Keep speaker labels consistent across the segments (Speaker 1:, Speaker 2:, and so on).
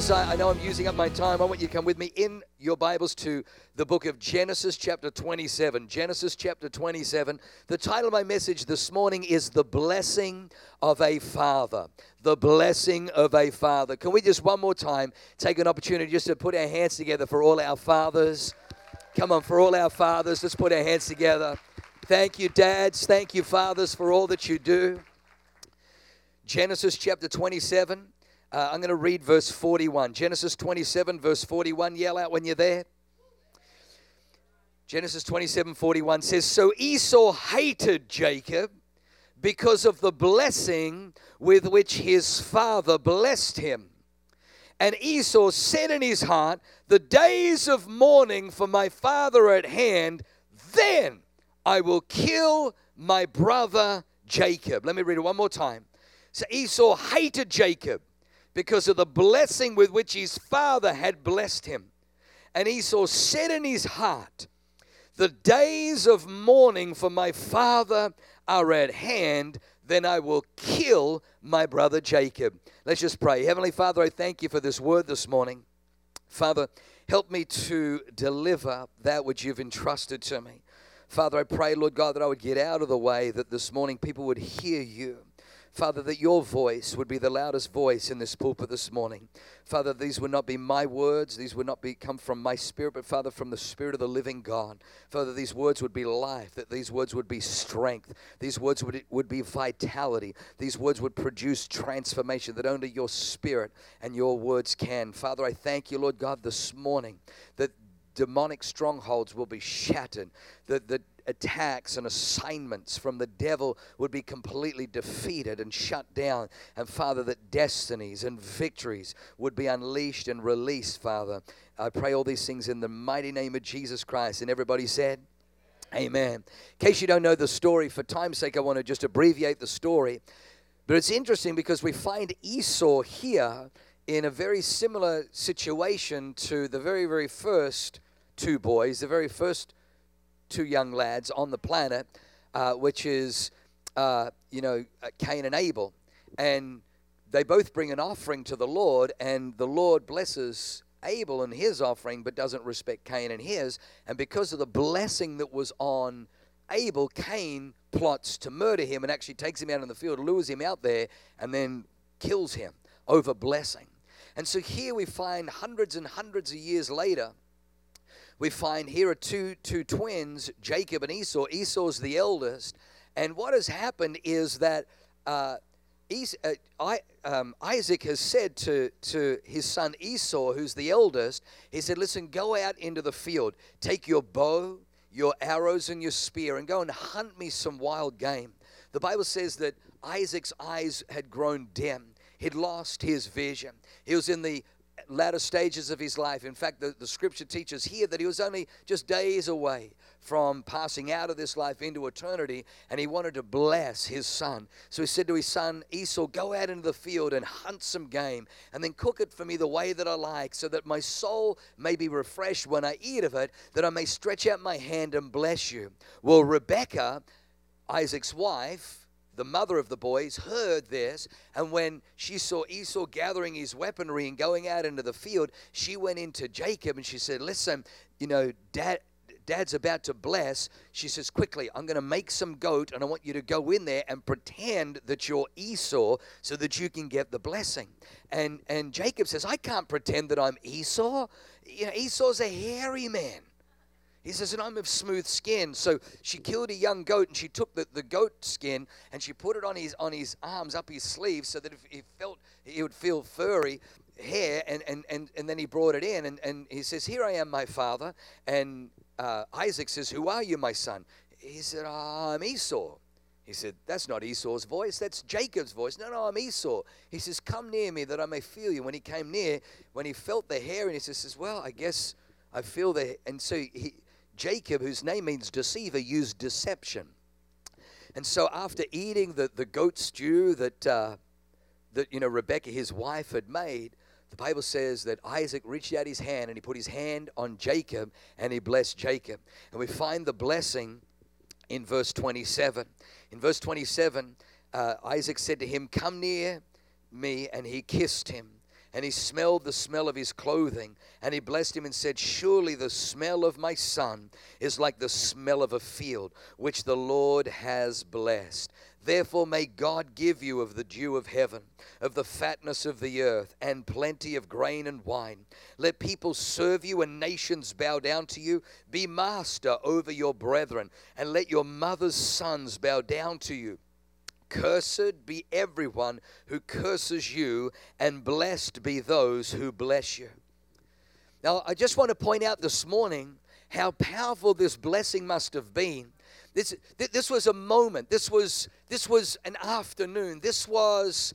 Speaker 1: Bibles, I, I know I'm using up my time. I want you to come with me in your Bibles to the book of Genesis, chapter 27. Genesis, chapter 27. The title of my message this morning is The Blessing of a Father. The Blessing of a Father. Can we just one more time take an opportunity just to put our hands together for all our fathers? Come on, for all our fathers, let's put our hands together. Thank you, dads. Thank you, fathers, for all that you do. Genesis chapter 27. Uh, I'm going to read verse 41. Genesis 27, verse 41. Yell out when you're there. Genesis 27, 41 says, So Esau hated Jacob because of the blessing with which his father blessed him. And Esau said in his heart, The days of mourning for my father are at hand, then I will kill my brother Jacob. Let me read it one more time. So Esau hated Jacob because of the blessing with which his father had blessed him. And Esau said in his heart, The days of mourning for my father are at hand, then I will kill my brother Jacob. Let's just pray. Heavenly Father, I thank you for this word this morning. Father, help me to deliver that which you've entrusted to me. Father, I pray, Lord God, that I would get out of the way, that this morning people would hear you Father, that your voice would be the loudest voice in this pulpit this morning. Father, these would not be my words, these would not be come from my spirit, but Father, from the Spirit of the living God. Father, these words would be life, that these words would be strength, these words would, would be vitality, these words would produce transformation that only your spirit and your words can. Father, I thank you, Lord God, this morning that demonic strongholds will be shattered, that the attacks and assignments from the devil would be completely defeated and shut down. And Father, that destinies and victories would be unleashed and released, Father. I pray all these things in the mighty name of Jesus Christ. And everybody said, Amen. In case you don't know the story, for time's sake, I want to just abbreviate the story. But it's interesting because we find Esau here in a very similar situation to the very, very first two boys, the very first two young lads on the planet, uh, which is, uh, you know, uh, Cain and Abel. And they both bring an offering to the Lord, and the Lord blesses Abel and his offering, but doesn't respect Cain and his. And because of the blessing that was on Abel, Cain plots to murder him and actually takes him out in the field, lures him out there, and then kills him over blessing. And so here we find hundreds and hundreds of years later, we find here are two, two twins, Jacob and Esau. Esau's the eldest. And what has happened is that uh, es- uh, I, um, Isaac has said to, to his son Esau, who's the eldest, he said, Listen, go out into the field, take your bow, your arrows, and your spear, and go and hunt me some wild game. The Bible says that Isaac's eyes had grown dim. He'd lost his vision. He was in the latter stages of his life. In fact, the, the scripture teaches here that he was only just days away from passing out of this life into eternity, and he wanted to bless his son. So he said to his son Esau, Go out into the field and hunt some game, and then cook it for me the way that I like, so that my soul may be refreshed when I eat of it, that I may stretch out my hand and bless you. Well, Rebecca, Isaac's wife, the mother of the boys, heard this, and when she saw Esau gathering his weaponry and going out into the field, she went into Jacob and she said, Listen, you know, dad. Dad's about to bless. She says, Quickly, I'm going to make some goat and I want you to go in there and pretend that you're Esau so that you can get the blessing. And, and Jacob says, I can't pretend that I'm Esau. You know, Esau's a hairy man. He says, and I'm of smooth skin. So she killed a young goat and she took the, the goat skin and she put it on his on his arms, up his sleeves, so that if he felt he would feel furry hair and, and, and, and then he brought it in and, and he says, Here I am, my father. And uh, Isaac says, Who are you, my son? He said, oh, I'm Esau. He said, That's not Esau's voice, that's Jacob's voice. No, no, I'm Esau. He says, Come near me that I may feel you. When he came near, when he felt the hair, and he says, Well, I guess I feel the and so he Jacob, whose name means deceiver, used deception. And so after eating the, the goat stew that, uh, that, you know, Rebecca, his wife, had made, the Bible says that Isaac reached out his hand and he put his hand on Jacob and he blessed Jacob. And we find the blessing in verse 27. In verse 27, uh, Isaac said to him, Come near me, and he kissed him. And he smelled the smell of his clothing, and he blessed him and said, Surely the smell of my son is like the smell of a field, which the Lord has blessed. Therefore, may God give you of the dew of heaven, of the fatness of the earth, and plenty of grain and wine. Let people serve you and nations bow down to you. Be master over your brethren, and let your mother's sons bow down to you. Cursed be everyone who curses you, and blessed be those who bless you. Now, I just want to point out this morning how powerful this blessing must have been this, this was a moment. This was, this was an afternoon. This was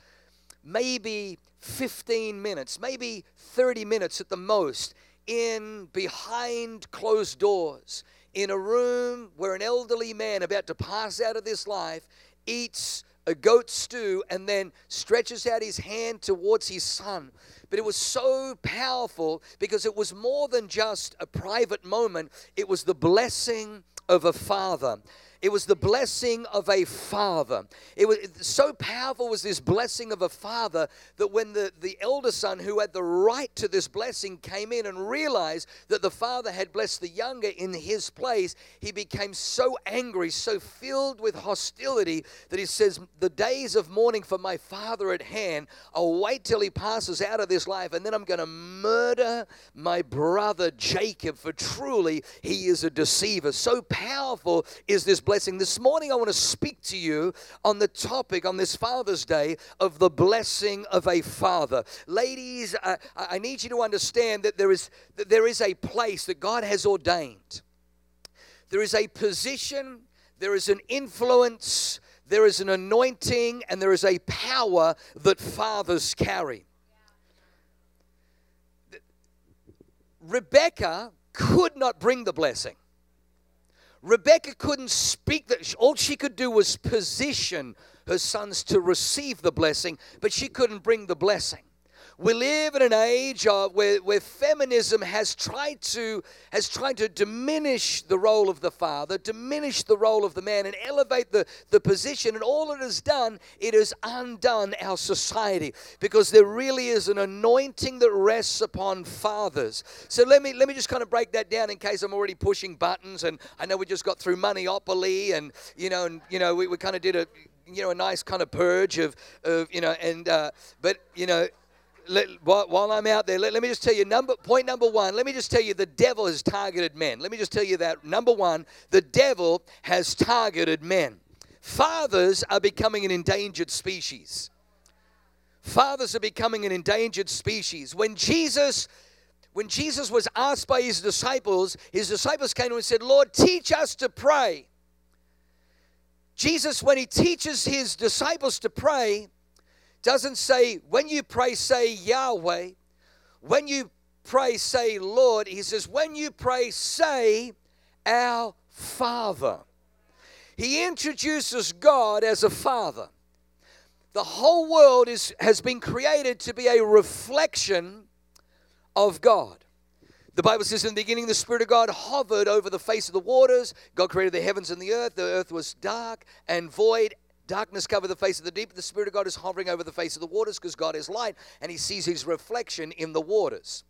Speaker 1: maybe 15 minutes, maybe 30 minutes at the most, in behind closed doors, in a room where an elderly man about to pass out of this life eats a goat stew and then stretches out his hand towards his son. But it was so powerful because it was more than just a private moment, it was the blessing of a father. It was the blessing of a father. It was so powerful was this blessing of a father that when the, the elder son who had the right to this blessing came in and realized that the father had blessed the younger in his place, he became so angry, so filled with hostility that he says, The days of mourning for my father at hand, I'll wait till he passes out of this life, and then I'm going to murder my brother Jacob, for truly he is a deceiver. So powerful is this blessing. This morning, I want to speak to you on the topic on this Father's Day of the blessing of a father. Ladies, uh, I, I need you to understand that there is, that there is a place that God has ordained. There is a position, there is an influence, there is an anointing, and there is a power that fathers carry. Rebecca could not bring the blessing. Rebecca couldn't speak that all she could do was position her sons to receive the blessing, but she couldn't bring the blessing. We live in an age of where, where feminism has tried to has tried to diminish the role of the father, diminish the role of the man, and elevate the, the position. And all it has done, it has undone our society because there really is an anointing that rests upon fathers. So let me let me just kind of break that down in case I'm already pushing buttons. And I know we just got through Moneyopoly, and you know, and you know, we, we kind of did a you know a nice kind of purge of of you know, and uh, but you know let, while I'm out there, let, let me just tell you number point number one. Let me just tell you the devil has targeted men. Let me just tell you that number one, the devil has targeted men. Fathers are becoming an endangered species. Fathers are becoming an endangered species. When Jesus when Jesus was asked by his disciples, his disciples came to him and said, Lord, teach us to pray. Jesus, when he teaches his disciples to pray, doesn't say, when you pray, say Yahweh. When you pray, say Lord. He says, when you pray, say our Father. He introduces God as a Father. The whole world is, has been created to be a reflection of God. The Bible says in the beginning, the Spirit of God hovered over the face of the waters. God created the heavens and the earth. The earth was dark and void, Darkness covered the face of the deep. The Spirit of God is hovering over the face of the waters because God is light and he sees his reflection in the waters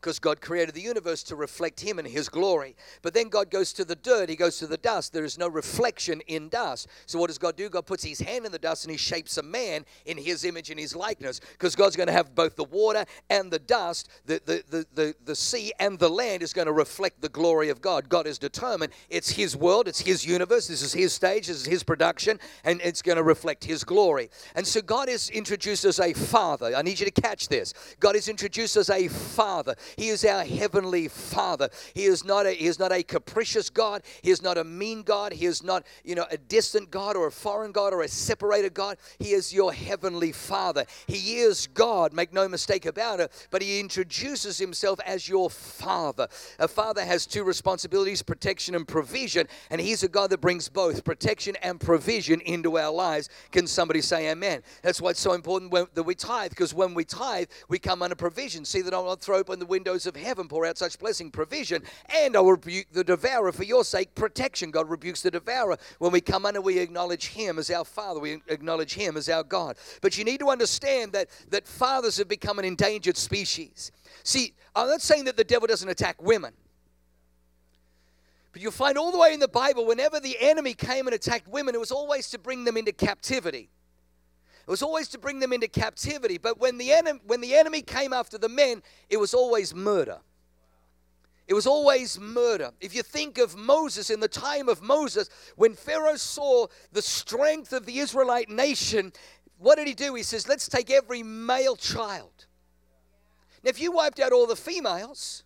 Speaker 1: because God created the universe to reflect Him and His glory. But then God goes to the dirt, He goes to the dust. There is no reflection in dust. So what does God do? God puts His hand in the dust and He shapes a man in His image and His likeness because God's going to have both the water and the dust, the, the, the, the, the sea and the land is going to reflect the glory of God. God is determined. It's His world, it's His universe, this is His stage, this is His production, and it's going to reflect His glory. And so God is introduced as a father. I need you to catch this. God is introduced as a father. He is our heavenly Father. He is not a, he is not a capricious God. He is not a mean God. He is not, you know, a distant God or a foreign God or a separated God. He is your heavenly Father. He is God, make no mistake about it, but he introduces himself as your Father. A father has two responsibilities, protection and provision, and he's a God that brings both protection and provision into our lives. Can somebody say amen? That's why it's so important when, that we tithe, because when we tithe, we come under provision. See that I'll throw open the window windows of heaven, pour out such blessing, provision, and I will rebuke the devourer for your sake, protection. God rebukes the devourer when we come under, we acknowledge Him as our Father, we acknowledge Him as our God. But you need to understand that, that fathers have become an endangered species. See, I'm not saying that the devil doesn't attack women. But you'll find all the way in the Bible, whenever the enemy came and attacked women, it was always to bring them into captivity. It was always to bring them into captivity. But when the, enemy, when the enemy came after the men, it was always murder. It was always murder. If you think of Moses in the time of Moses, when Pharaoh saw the strength of the Israelite nation, what did he do? He says, Let's take every male child. Now, if you wiped out all the females,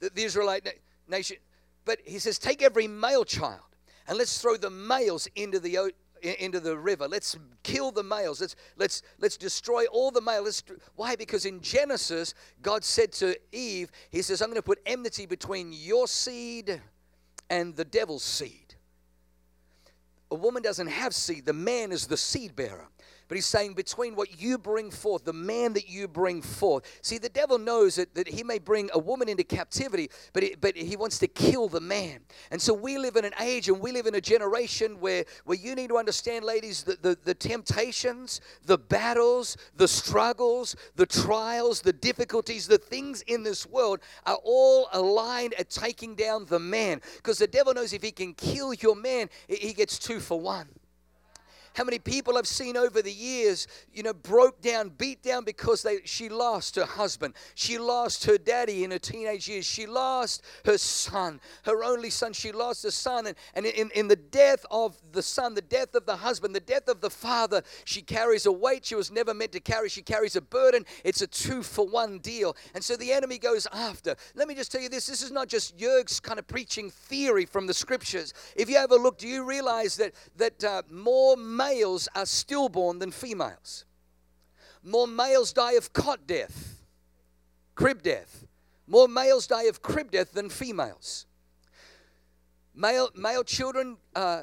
Speaker 1: the, the Israelite nation. But he says, take every male child and let's throw the males into the into the river. Let's kill the males. Let's let's let's destroy all the males. Why? Because in Genesis, God said to Eve, He says, "I'm going to put enmity between your seed and the devil's seed." A woman doesn't have seed. The man is the seed bearer. But he's saying, between what you bring forth, the man that you bring forth. See, the devil knows that, that he may bring a woman into captivity, but, it, but he wants to kill the man. And so we live in an age and we live in a generation where, where you need to understand, ladies, the, the, the temptations, the battles, the struggles, the trials, the difficulties, the things in this world are all aligned at taking down the man. Because the devil knows if he can kill your man, he gets two for one. How many people I've seen over the years, you know, broke down, beat down because they she lost her husband. She lost her daddy in her teenage years. She lost her son, her only son. She lost her son. And, and in, in the death of the son, the death of the husband, the death of the father, she carries a weight she was never meant to carry. She carries a burden. It's a two for one deal. And so the enemy goes after. Let me just tell you this this is not just Jurg's kind of preaching theory from the scriptures. If you ever look, do you realize that, that uh, more males are stillborn than females. More males die of cot death, crib death. More males die of crib death than females. Male, male children uh,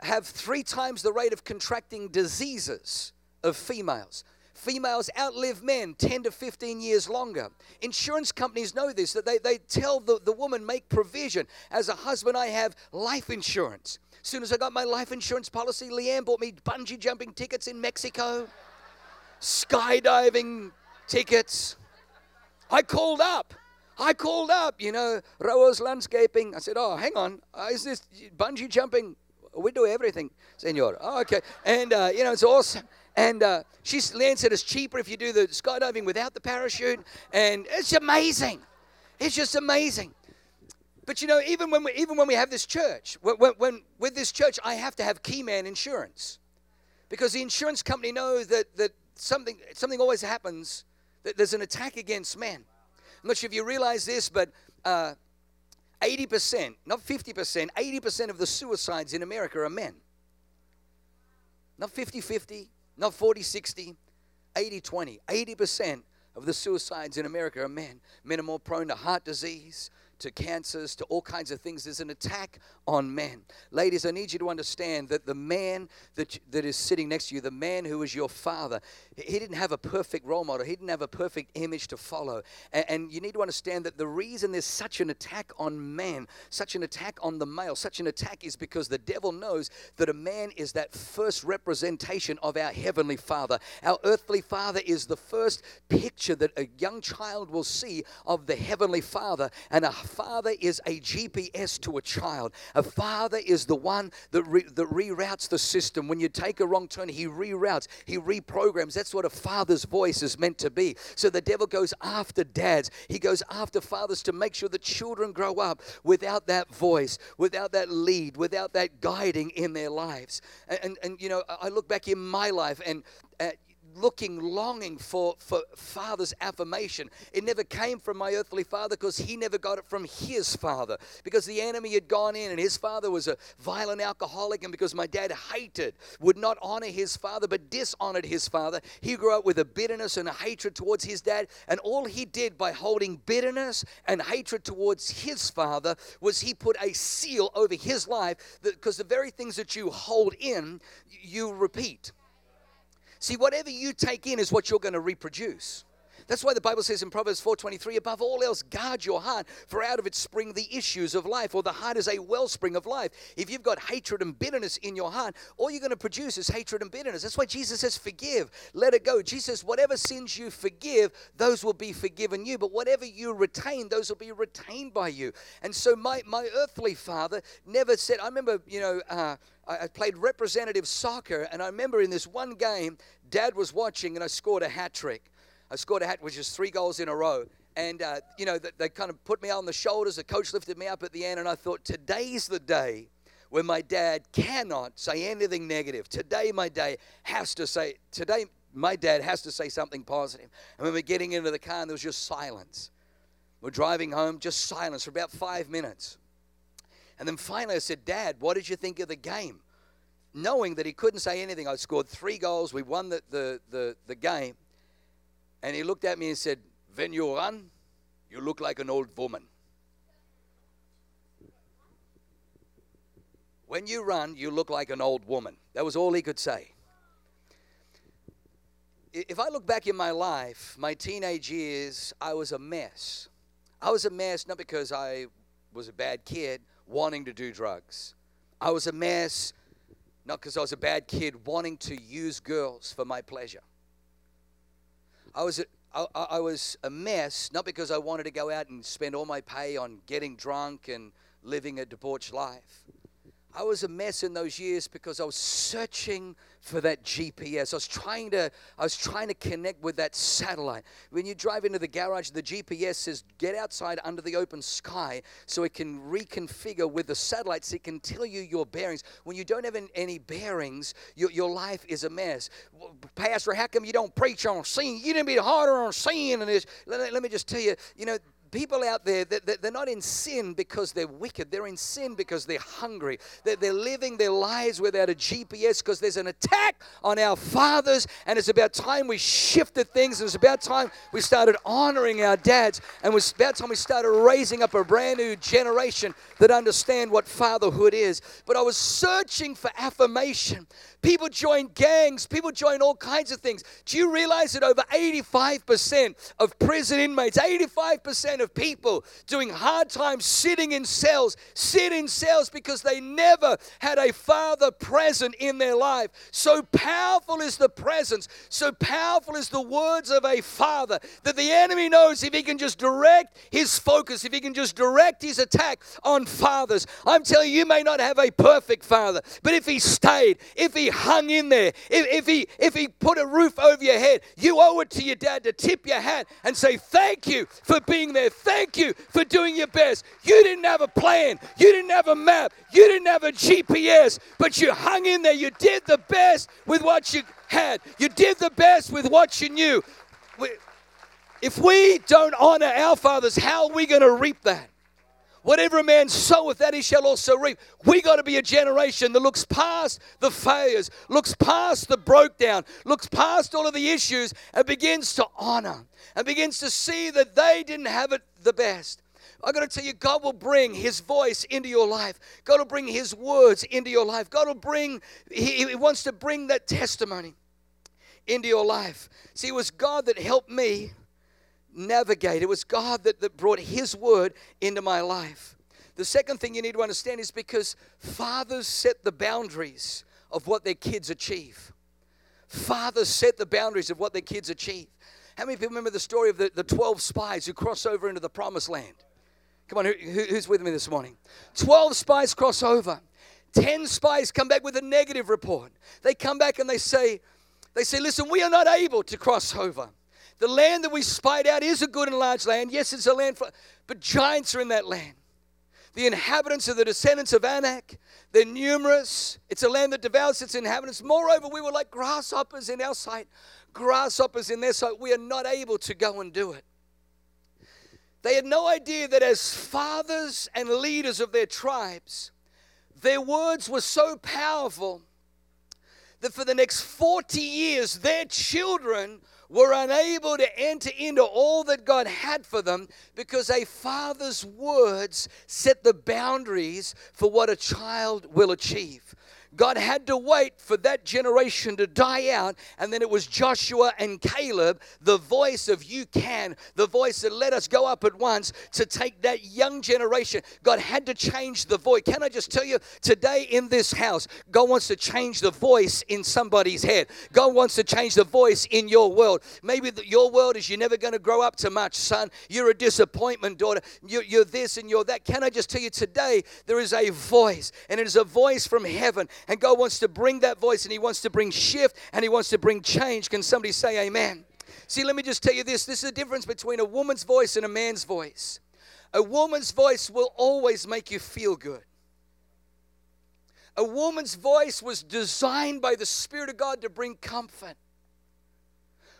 Speaker 1: have three times the rate of contracting diseases of females. Females outlive men 10 to 15 years longer. Insurance companies know this, that they, they tell the, the woman, make provision. As a husband, I have life insurance. As soon as I got my life insurance policy, Leanne bought me bungee jumping tickets in Mexico, skydiving tickets. I called up. I called up, you know, Rose Landscaping. I said, Oh, hang on. Uh, is this bungee jumping? We do everything, senor. Oh, okay. And, uh, you know, it's awesome. And uh, she, Leanne said it's cheaper if you do the skydiving without the parachute. And it's amazing. It's just amazing. But you know, even when we, even when we have this church, when, when, when with this church, I have to have Keyman insurance because the insurance company knows that, that something, something always happens, that there's an attack against men. I'm not sure if you realize this, but uh, 80%, not 50%, 80% of the suicides in America are men. Not 50 50, not 40 60, 80 20. 80% of the suicides in America are men. Men are more prone to heart disease, to cancers, to all kinds of things. There's an attack on men. Ladies, I need you to understand that the man that, that is sitting next to you, the man who is your father, he didn't have a perfect role model. He didn't have a perfect image to follow. And, and you need to understand that the reason there's such an attack on man, such an attack on the male, such an attack is because the devil knows that a man is that first representation of our heavenly father. Our earthly father is the first picture that a young child will see of the heavenly father. And a father is a GPS to a child. A father is the one that, re, that reroutes the system. When you take a wrong turn, he reroutes, he reprograms. That's what a father's voice is meant to be. So the devil goes after dads, he goes after fathers to make sure the children grow up without that voice, without that lead, without that guiding in their lives. And, and, and you know, I look back in my life and uh, looking, longing for, for father's affirmation. It never came from my earthly father because he never got it from his father. Because the enemy had gone in and his father was a violent alcoholic, and because my dad hated, would not honor his father, but dishonored his father, he grew up with a bitterness and a hatred towards his dad. And all he did by holding bitterness and hatred towards his father was he put a seal over his life because the very things that you hold in, you repeat. See, whatever you take in is what you're going to reproduce. That's why the Bible says in Proverbs 4:23, above all else, guard your heart, for out of it spring the issues of life, or the heart is a wellspring of life. If you've got hatred and bitterness in your heart, all you're going to produce is hatred and bitterness. That's why Jesus says, forgive, let it go. Jesus says, whatever sins you forgive, those will be forgiven you. But whatever you retain, those will be retained by you. And so my, my earthly father never said, I remember, you know, uh, I played representative soccer, and I remember in this one game, dad was watching, and I scored a hat trick. I scored a hat, which is three goals in a row. And, uh, you know, they, kind of put me on the shoulders. The coach lifted me up at the end, and I thought, today's the day when my dad cannot say anything negative. Today, my day has to say, today, my dad has to say something positive. And when we're getting into the car, and there was just silence. We're driving home, just silence for about five minutes. And then finally, I said, Dad, what did you think of the game? Knowing that he couldn't say anything, I scored three goals. We won the, the, the, the game. And he looked at me and said, When you run, you look like an old woman. When you run, you look like an old woman. That was all he could say. If I look back in my life, my teenage years, I was a mess. I was a mess not because I was a bad kid wanting to do drugs. I was a mess not because I was a bad kid wanting to use girls for my pleasure. I was I, I was a mess, not because I wanted to go out and spend all my pay on getting drunk and living a debauched life. I was a mess in those years because I was searching for that GPS. I was trying to I was trying to connect with that satellite. When you drive into the garage, the GPS says get outside under the open sky so it can reconfigure with the satellite so it can tell you your bearings. When you don't have any bearings, your, your life is a mess. Pastor, how come you don't preach on sin? You didn't be harder on sin and this. Let, let me just tell you, you know, people out there, they're not in sin because they're wicked. They're in sin because they're hungry. They're living their lives without a GPS because there's an attack on our fathers. And it's about time we shifted things. It's about time we started honoring our dads. And it's about time we started raising up a brand new generation that understand what fatherhood is. But I was searching for affirmation. People join gangs, people join all kinds of things. Do you realize that over 85% of prison inmates, 85% of people doing hard times sitting in cells, sit in cells because they never had a father present in their life. So powerful is the presence, so powerful is the words of a father that the enemy knows if he can just direct his focus, if he can just direct his attack on fathers. I'm telling you, you may not have a perfect father, but if he stayed, if he hung in there, if, if, he, if he put a roof over your head, you owe it to your dad to tip your hat and say, Thank you for being there. Thank you for doing your best. You didn't have a plan, you didn't have a map, you didn't have a GPS, but you hung in there. You did the best with what you had, you did the best with what you knew. If we don't honor our fathers, how are we going to reap that? Whatever a man soweth, that he shall also reap. We got to be a generation that looks past the failures, looks past the breakdown, looks past all of the issues, and begins to honor and begins to see that they didn't have it the best. I got to tell you, God will bring His voice into your life. God will bring His words into your life. God will bring, He, he wants to bring that testimony into your life. See, it was God that helped me navigate. It was God that, that brought His word into my life. The second thing you need to understand is because fathers set the boundaries of what their kids achieve. Fathers set the boundaries of what their kids achieve. How many people remember the story of the, the 12 spies who cross over into the promised land? Come on, who, who's with me this morning? 12 spies cross over. 10 spies come back with a negative report. They come back and they say, they say, listen, we are not able to cross over. The land that we spied out is a good and large land. Yes, it's a land, for, but giants are in that land. The inhabitants are the descendants of Anak. They're numerous. It's a land that devours its inhabitants. Moreover, we were like grasshoppers in our sight, grasshoppers in their sight. We are not able to go and do it. They had no idea that as fathers and leaders of their tribes, their words were so powerful that for the next 40 years, their children were unable to enter into all that God had for them because a father's words set the boundaries for what a child will achieve. God had to wait for that generation to die out, and then it was Joshua and Caleb, the voice of you can, the voice that let us go up at once to take that young generation. God had to change the voice. Can I just tell you, today in this house, God wants to change the voice in somebody's head. God wants to change the voice in your world. Maybe the, your world is you're never going to grow up to much, son. You're a disappointment, daughter. You're, you're this and you're that. Can I just tell you today, there is a voice, and it is a voice from heaven and God wants to bring that voice and He wants to bring shift and He wants to bring change. Can somebody say amen? See, let me just tell you this this is the difference between a woman's voice and a man's voice. A woman's voice will always make you feel good. A woman's voice was designed by the Spirit of God to bring comfort.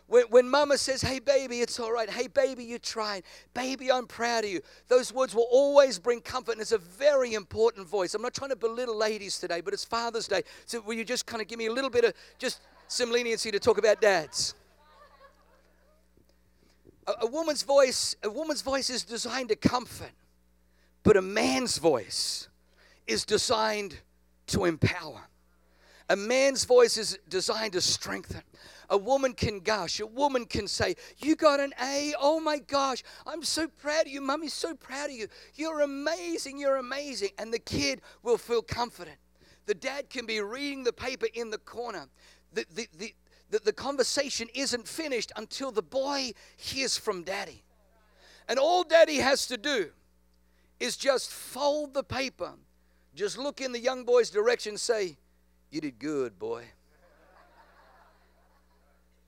Speaker 1: When, when mama says, hey, baby, it's all right. Hey, baby, you tried. Baby, I'm proud of you. Those words will always bring comfort, and it's a very important voice. I'm not trying to belittle ladies today, but it's Father's Day. So will you just kind of give me a little bit of just some leniency to talk about dads? A, a woman's voice, a woman's voice is designed to comfort, but a man's voice is designed to empower. A man's voice is designed to strengthen. A woman can gush. A woman can say, You got an A. Oh my gosh. I'm so proud of you. Mummy's so proud of you. You're amazing. You're amazing. And the kid will feel confident. The dad can be reading the paper in the corner. The, the, the, the, the conversation isn't finished until the boy hears from daddy. And all daddy has to do is just fold the paper, just look in the young boy's direction, say, You did good, boy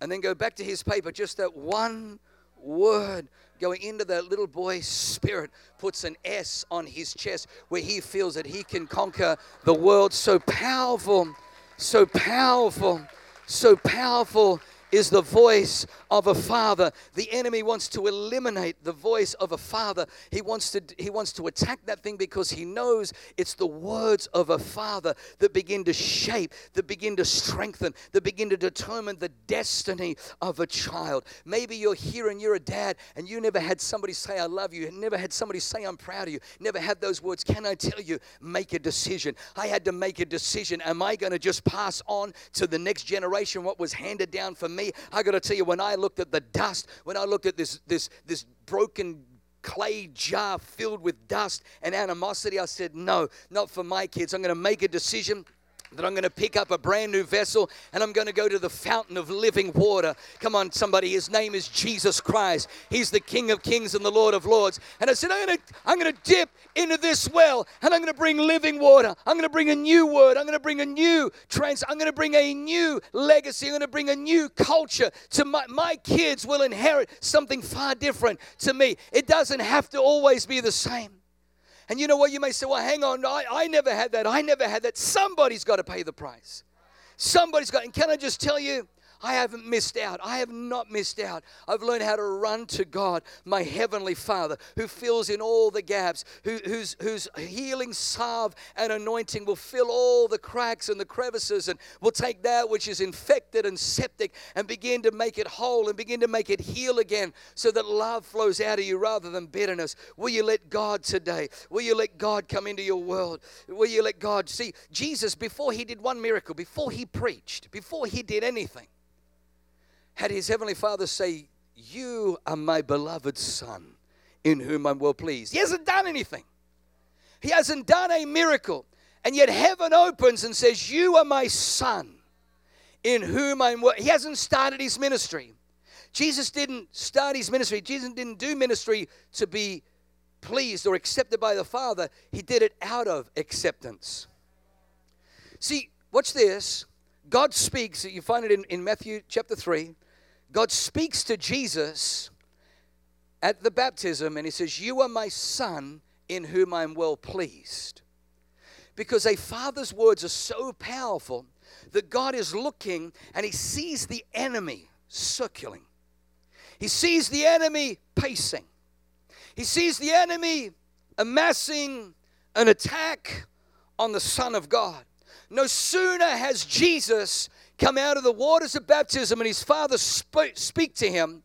Speaker 1: and then go back to his paper. Just that one word going into that little boy's spirit puts an S on his chest where he feels that he can conquer the world. So powerful, so powerful, so powerful is the voice of a father. The enemy wants to eliminate the voice of a father. He wants to he wants to attack that thing because he knows it's the words of a father that begin to shape, that begin to strengthen, that begin to determine the destiny of a child. Maybe you're here and you're a dad and you never had somebody say I love you, never had somebody say I'm proud of you, never had those words. Can I tell you, make a decision. I had to make a decision. Am I going to just pass on to the next generation what was handed down for me? I got to tell you when I looked at the dust, when I looked at this this this broken clay jar filled with dust and animosity, I said, No, not for my kids. I'm going to make a decision that I'm going to pick up a brand new vessel and I'm going to go to the fountain of living water. Come on, somebody. His name is Jesus Christ. He's the King of Kings and the Lord of Lords. And I said, I'm going to, I'm going to dip into this well and I'm going to bring living water. I'm going to bring a new word. I'm going to bring a new trans. I'm going to bring a new legacy. I'm going to bring a new culture to my, my kids will inherit something far different to me. It doesn't have to always be the same. And you know what? You may say, well, hang on, I, I never had that. I never had that. Somebody's got to pay the price. Somebody's got, and can I just tell you, I haven't missed out. I have not missed out. I've learned how to run to God, my heavenly Father, who fills in all the gaps, who, whose, whose healing salve and anointing will fill all the cracks and the crevices and will take that which is infected and septic and begin to make it whole and begin to make it heal again so that love flows out of you rather than bitterness. Will you let God today? Will you let God come into your world? Will you let God see Jesus before he did one miracle, before he preached, before he did anything? Had his heavenly father say, You are my beloved son, in whom I'm well pleased. He hasn't done anything, he hasn't done a miracle. And yet heaven opens and says, You are my son, in whom I'm well. He hasn't started his ministry. Jesus didn't start his ministry. Jesus didn't do ministry to be pleased or accepted by the Father. He did it out of acceptance. See, watch this. God speaks, you find it in, in Matthew chapter 3. God speaks to Jesus at the baptism and he says, You are my son in whom I'm well pleased. Because a father's words are so powerful that God is looking and he sees the enemy circling. He sees the enemy pacing. He sees the enemy amassing an attack on the Son of God. No sooner has Jesus come out of the waters of baptism and his father spoke, speak to him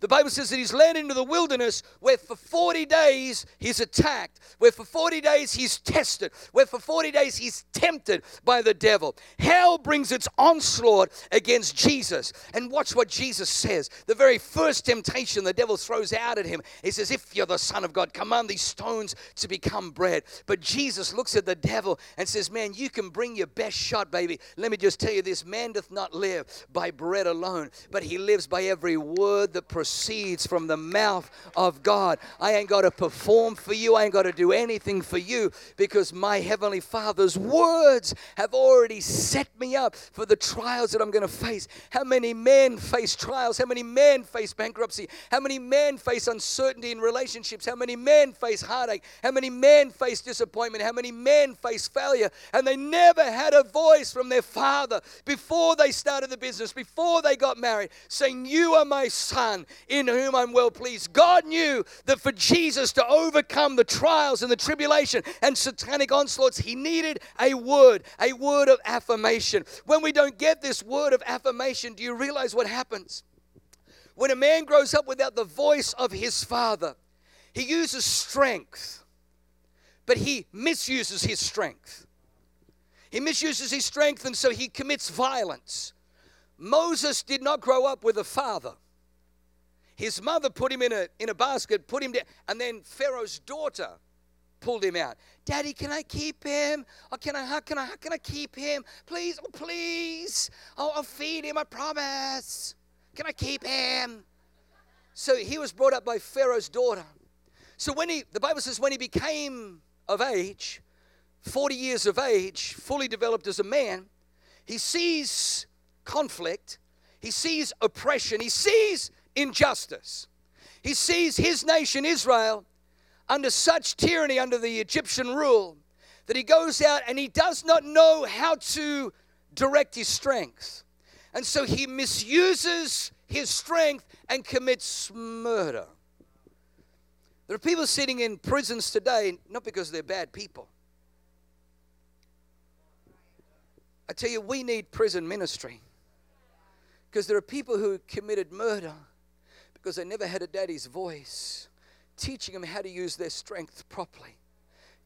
Speaker 1: The Bible says that he's led into the wilderness where for 40 days he's attacked, where for 40 days he's tested, where for 40 days he's tempted by the devil. Hell brings its onslaught against Jesus. And watch what Jesus says. The very first temptation the devil throws out at him, he says, If you're the Son of God, command these stones to become bread. But Jesus looks at the devil and says, Man, you can bring your best shot, baby. Let me just tell you this man doth not live by bread alone, but he lives by every word that proceeds from the mouth of God. I ain't got to perform for you, I ain't got to do anything for you because my Heavenly Father's words have already set me up for the trials that I'm going to face. How many men face trials? How many men face bankruptcy? How many men face uncertainty in relationships? How many men face heartache? How many men face disappointment? How many men face failure? And they never had a voice from their father before they started the business, before they got married, saying, You are my son in whom I'm well pleased. God knew that for Jesus to overcome the trials and the tribulation and satanic onslaughts, he needed a word, a word of affirmation. When we don't get this word of affirmation, do you realize what happens? When a man grows up without the voice of his father, he uses strength, but he misuses his strength. He misuses his strength, and so he commits violence. Moses did not grow up with a father. His mother put him in a, in a basket, put him down, and then Pharaoh's daughter pulled him out. Daddy, can I keep him? Or can I, how can I, how can I keep him? Please, oh, please. Oh, I'll feed him, I promise. Can I keep him? So he was brought up by Pharaoh's daughter. So when he, the Bible says, when he became of age, 40 years of age, fully developed as a man, he sees conflict, he sees oppression, he sees injustice. He sees his nation, Israel, under such tyranny, under the Egyptian rule, that he goes out and he does not know how to direct his strength. And so he misuses his strength and commits murder. There are people sitting in prisons today, not because they're bad people. I tell you, we need prison ministry. Because there are people who committed murder because they never had a daddy's voice teaching them how to use their strength properly.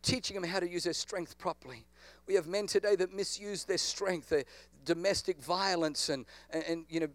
Speaker 1: Teaching them how to use their strength properly. We have men today that misuse their strength, their domestic violence, and, and, and you know,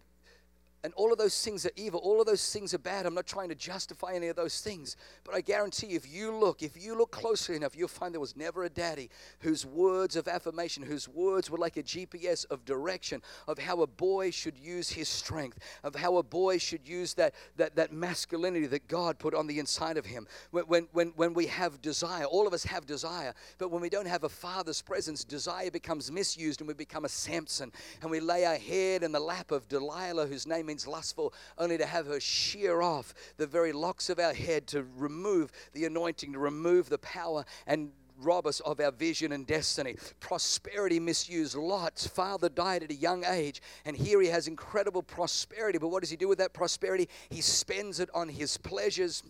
Speaker 1: and all of those things are evil. All of those things are bad. I'm not trying to justify any of those things. But I guarantee if you look, if you look closely enough, you'll find there was never a daddy whose words of affirmation, whose words were like a GPS of direction of how a boy should use his strength, of how a boy should use that, that, that masculinity that God put on the inside of him. When, when, when, when we have desire, all of us have desire, but when we don't have a father's presence, desire becomes misused and we become a Samson and we lay our head in the lap of Delilah, whose name means lustful, only to have her shear off the very locks of our head to remove the anointing, to remove the power and rob us of our vision and destiny. Prosperity misused. Lot's father died at a young age, and here he has incredible prosperity. But what does he do with that prosperity? He spends it on his pleasures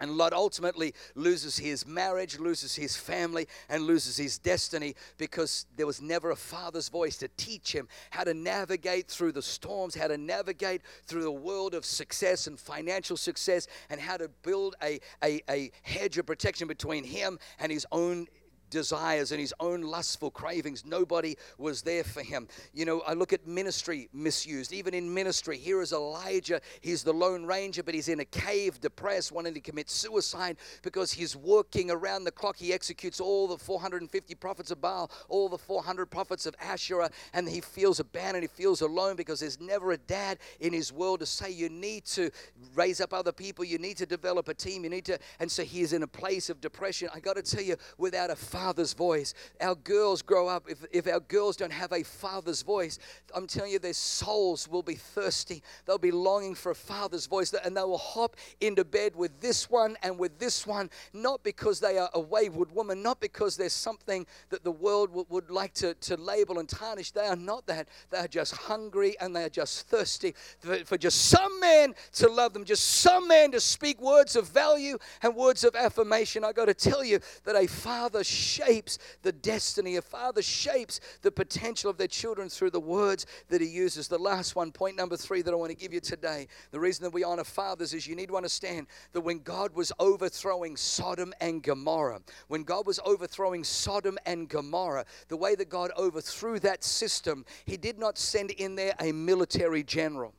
Speaker 1: and Lot ultimately loses his marriage, loses his family, and loses his destiny because there was never a father's voice to teach him how to navigate through the storms, how to navigate through the world of success and financial success, and how to build a, a, a hedge of protection between him and his own desires and his own lustful cravings. Nobody was there for him. You know, I look at ministry misused. Even in ministry, here is Elijah. He's the Lone Ranger, but he's in a cave, depressed, wanting to commit suicide because he's working around the clock. He executes all the 450 prophets of Baal, all the 400 prophets of Asherah, and he feels abandoned. He feels alone because there's never a dad in his world to say, You need to raise up other people. You need to develop a team. You need to. And so he's in a place of depression. I got to tell you, without a father's voice. Our girls grow up, if, if our girls don't have a father's voice, I'm telling you, their souls will be thirsty. They'll be longing for a father's voice, and they will hop into bed with this one and with this one, not because they are a wayward woman, not because there's something that the world would, would like to, to label and tarnish. They are not that. They are just hungry and they are just thirsty for, for just some man to love them, just some man to speak words of value and words of affirmation. I got to tell you that a father shapes the destiny. A father shapes the potential of their children through the words that he uses. The last one, point number three, that I want to give you today. The reason that we honor fathers is you need to understand that when God was overthrowing Sodom and Gomorrah, when God was overthrowing Sodom and Gomorrah, the way that God overthrew that system, he did not send in there a military general.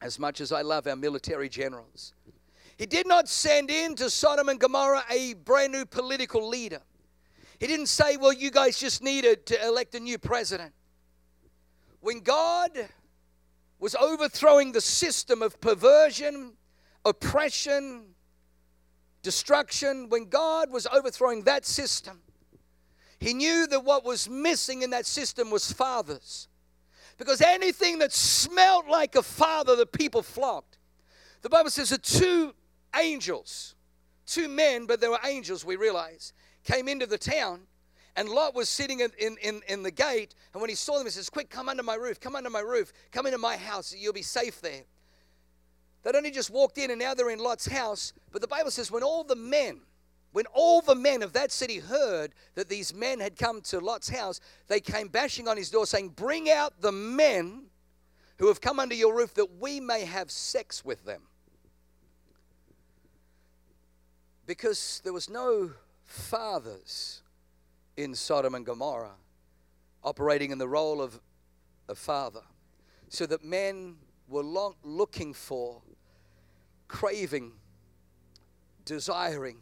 Speaker 1: As much as I love our military generals, he did not send in to Sodom and Gomorrah a brand new political leader. He didn't say, well, you guys just needed to elect a new president. When God was overthrowing the system of perversion, oppression, destruction, when God was overthrowing that system, he knew that what was missing in that system was fathers. Because anything that smelled like a father, the people flocked. The Bible says that two angels, two men, but they were angels, we realize, came into the town. And Lot was sitting in, in, in the gate. And when he saw them, he says, Quick, come under my roof, come under my roof, come into my house. You'll be safe there. They'd only just walked in and now they're in Lot's house. But the Bible says, when all the men, when all the men of that city heard that these men had come to Lot's house, they came bashing on his door saying, Bring out the men who have come under your roof that we may have sex with them. because there was no fathers in Sodom and Gomorrah operating in the role of a father. So that men were long, looking for, craving, desiring,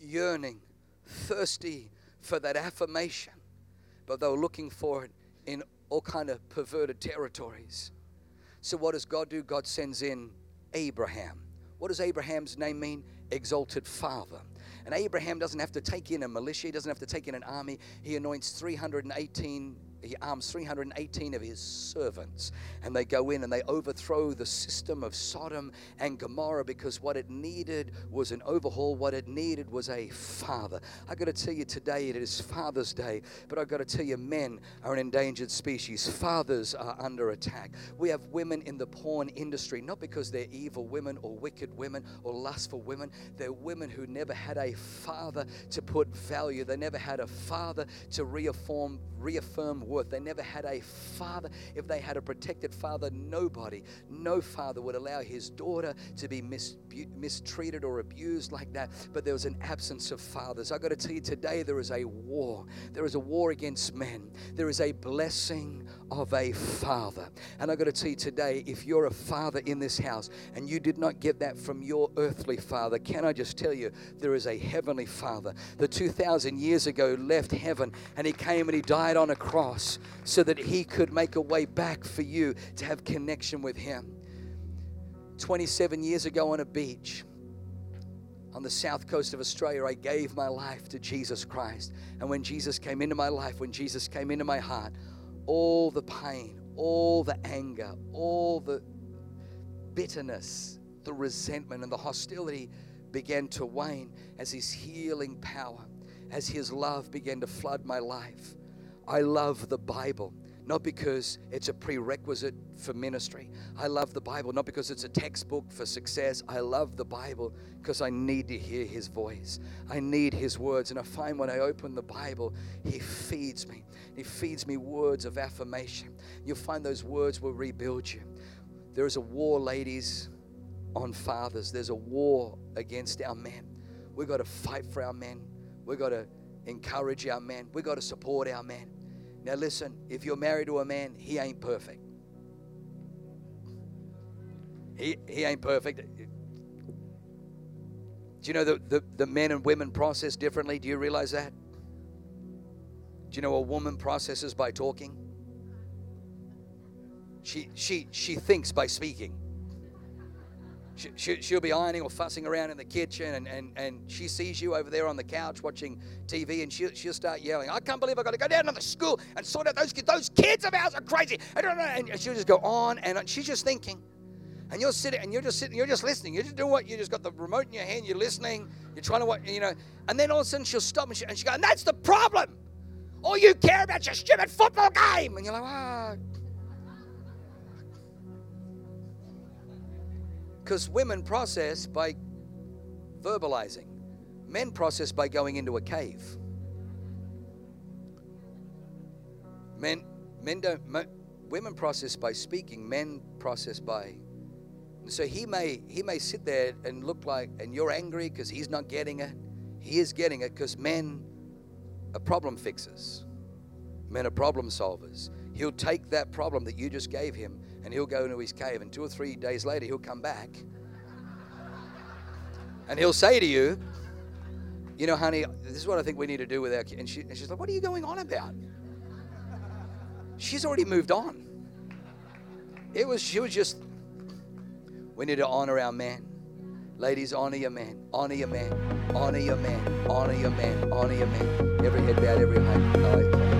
Speaker 1: yearning, thirsty for that affirmation. But they were looking for it in all kind of perverted territories. So what does God do? God sends in Abraham. What does Abraham's name mean? exalted father. And Abraham doesn't have to take in a militia, he doesn't have to take in an army. He anoints 318 he arms 318 of his servants and they go in and they overthrow the system of Sodom and Gomorrah because what it needed was an overhaul what it needed was a father. I got to tell you today it is Father's Day but I got to tell you men are an endangered species. Fathers are under attack. We have women in the porn industry not because they're evil women or wicked women or lustful women. They're women who never had a father to put value. They never had a father to reaffirm reaffirm worth. They never had a father. If they had a protected father, nobody, no father would allow his daughter to be mis- mistreated or abused like that. But there was an absence of fathers. I got to tell you today, there is a war. There is a war against men. There is a blessing of a father. And I've got to tell you today, if you're a father in this house and you did not get that from your earthly father, can I just tell you, there is a heavenly father that 2,000 years ago left heaven and he came and he died on a cross so that he could make a way back for you to have connection with him. 27 years ago on a beach, on the south coast of Australia, I gave my life to Jesus Christ. And when Jesus came into my life, when Jesus came into my heart, all the pain, all the anger, all the bitterness, the resentment, and the hostility began to wane as His healing power, as His love began to flood my life. I love the Bible not because it's a prerequisite for ministry. I love the Bible not because it's a textbook for success. I love the Bible because I need to hear His voice. I need His words. And I find when I open the Bible, He feeds me. He feeds me words of affirmation. You'll find those words will rebuild you. There is a war, ladies, on fathers. There's a war against our men. We've got to fight for our men. We've got to encourage our men. We've got to support our men. Now, listen, if you're married to a man, he ain't perfect. He, he ain't perfect. Do you know that the, the men and women process differently? Do you realize that? Do you know a woman processes by talking? She, she, she thinks by speaking she, will be ironing or fussing around in the kitchen and, and, and she sees you over there on the couch watching TV and she'll, she'll start yelling, I can't believe I've got to go down to the school and sort out those kids. Those kids of ours are crazy. And she'll just go on and she's just thinking. And you're sitting and you're just sitting, you're just listening. You're just doing what you just got the remote in your hand, you're listening, you're trying to what, you know. And then all of a sudden she'll stop and she, and she goes, and that's the problem. All you care about is your stupid football game. And you're like, ah. Oh. Because women process by verbalizing, men process by going into a cave. Men, men don't. Women process by speaking. Men process by. So he may he may sit there and look like, and you're angry because he's not getting it. He is getting it because men are problem fixers. Men are problem solvers. He'll take that problem that you just gave him and he'll go into his cave, and two or three days later, he'll come back and he'll say to you, You know, honey, this is what I think we need to do with our kid. And, she, and she's like, What are you going on about? She's already moved on. It was, she was just, we need to honor our man. Ladies, honor your man, honor your man, honor your man, honor your man, honor your man. Every head bowed, every. Uh,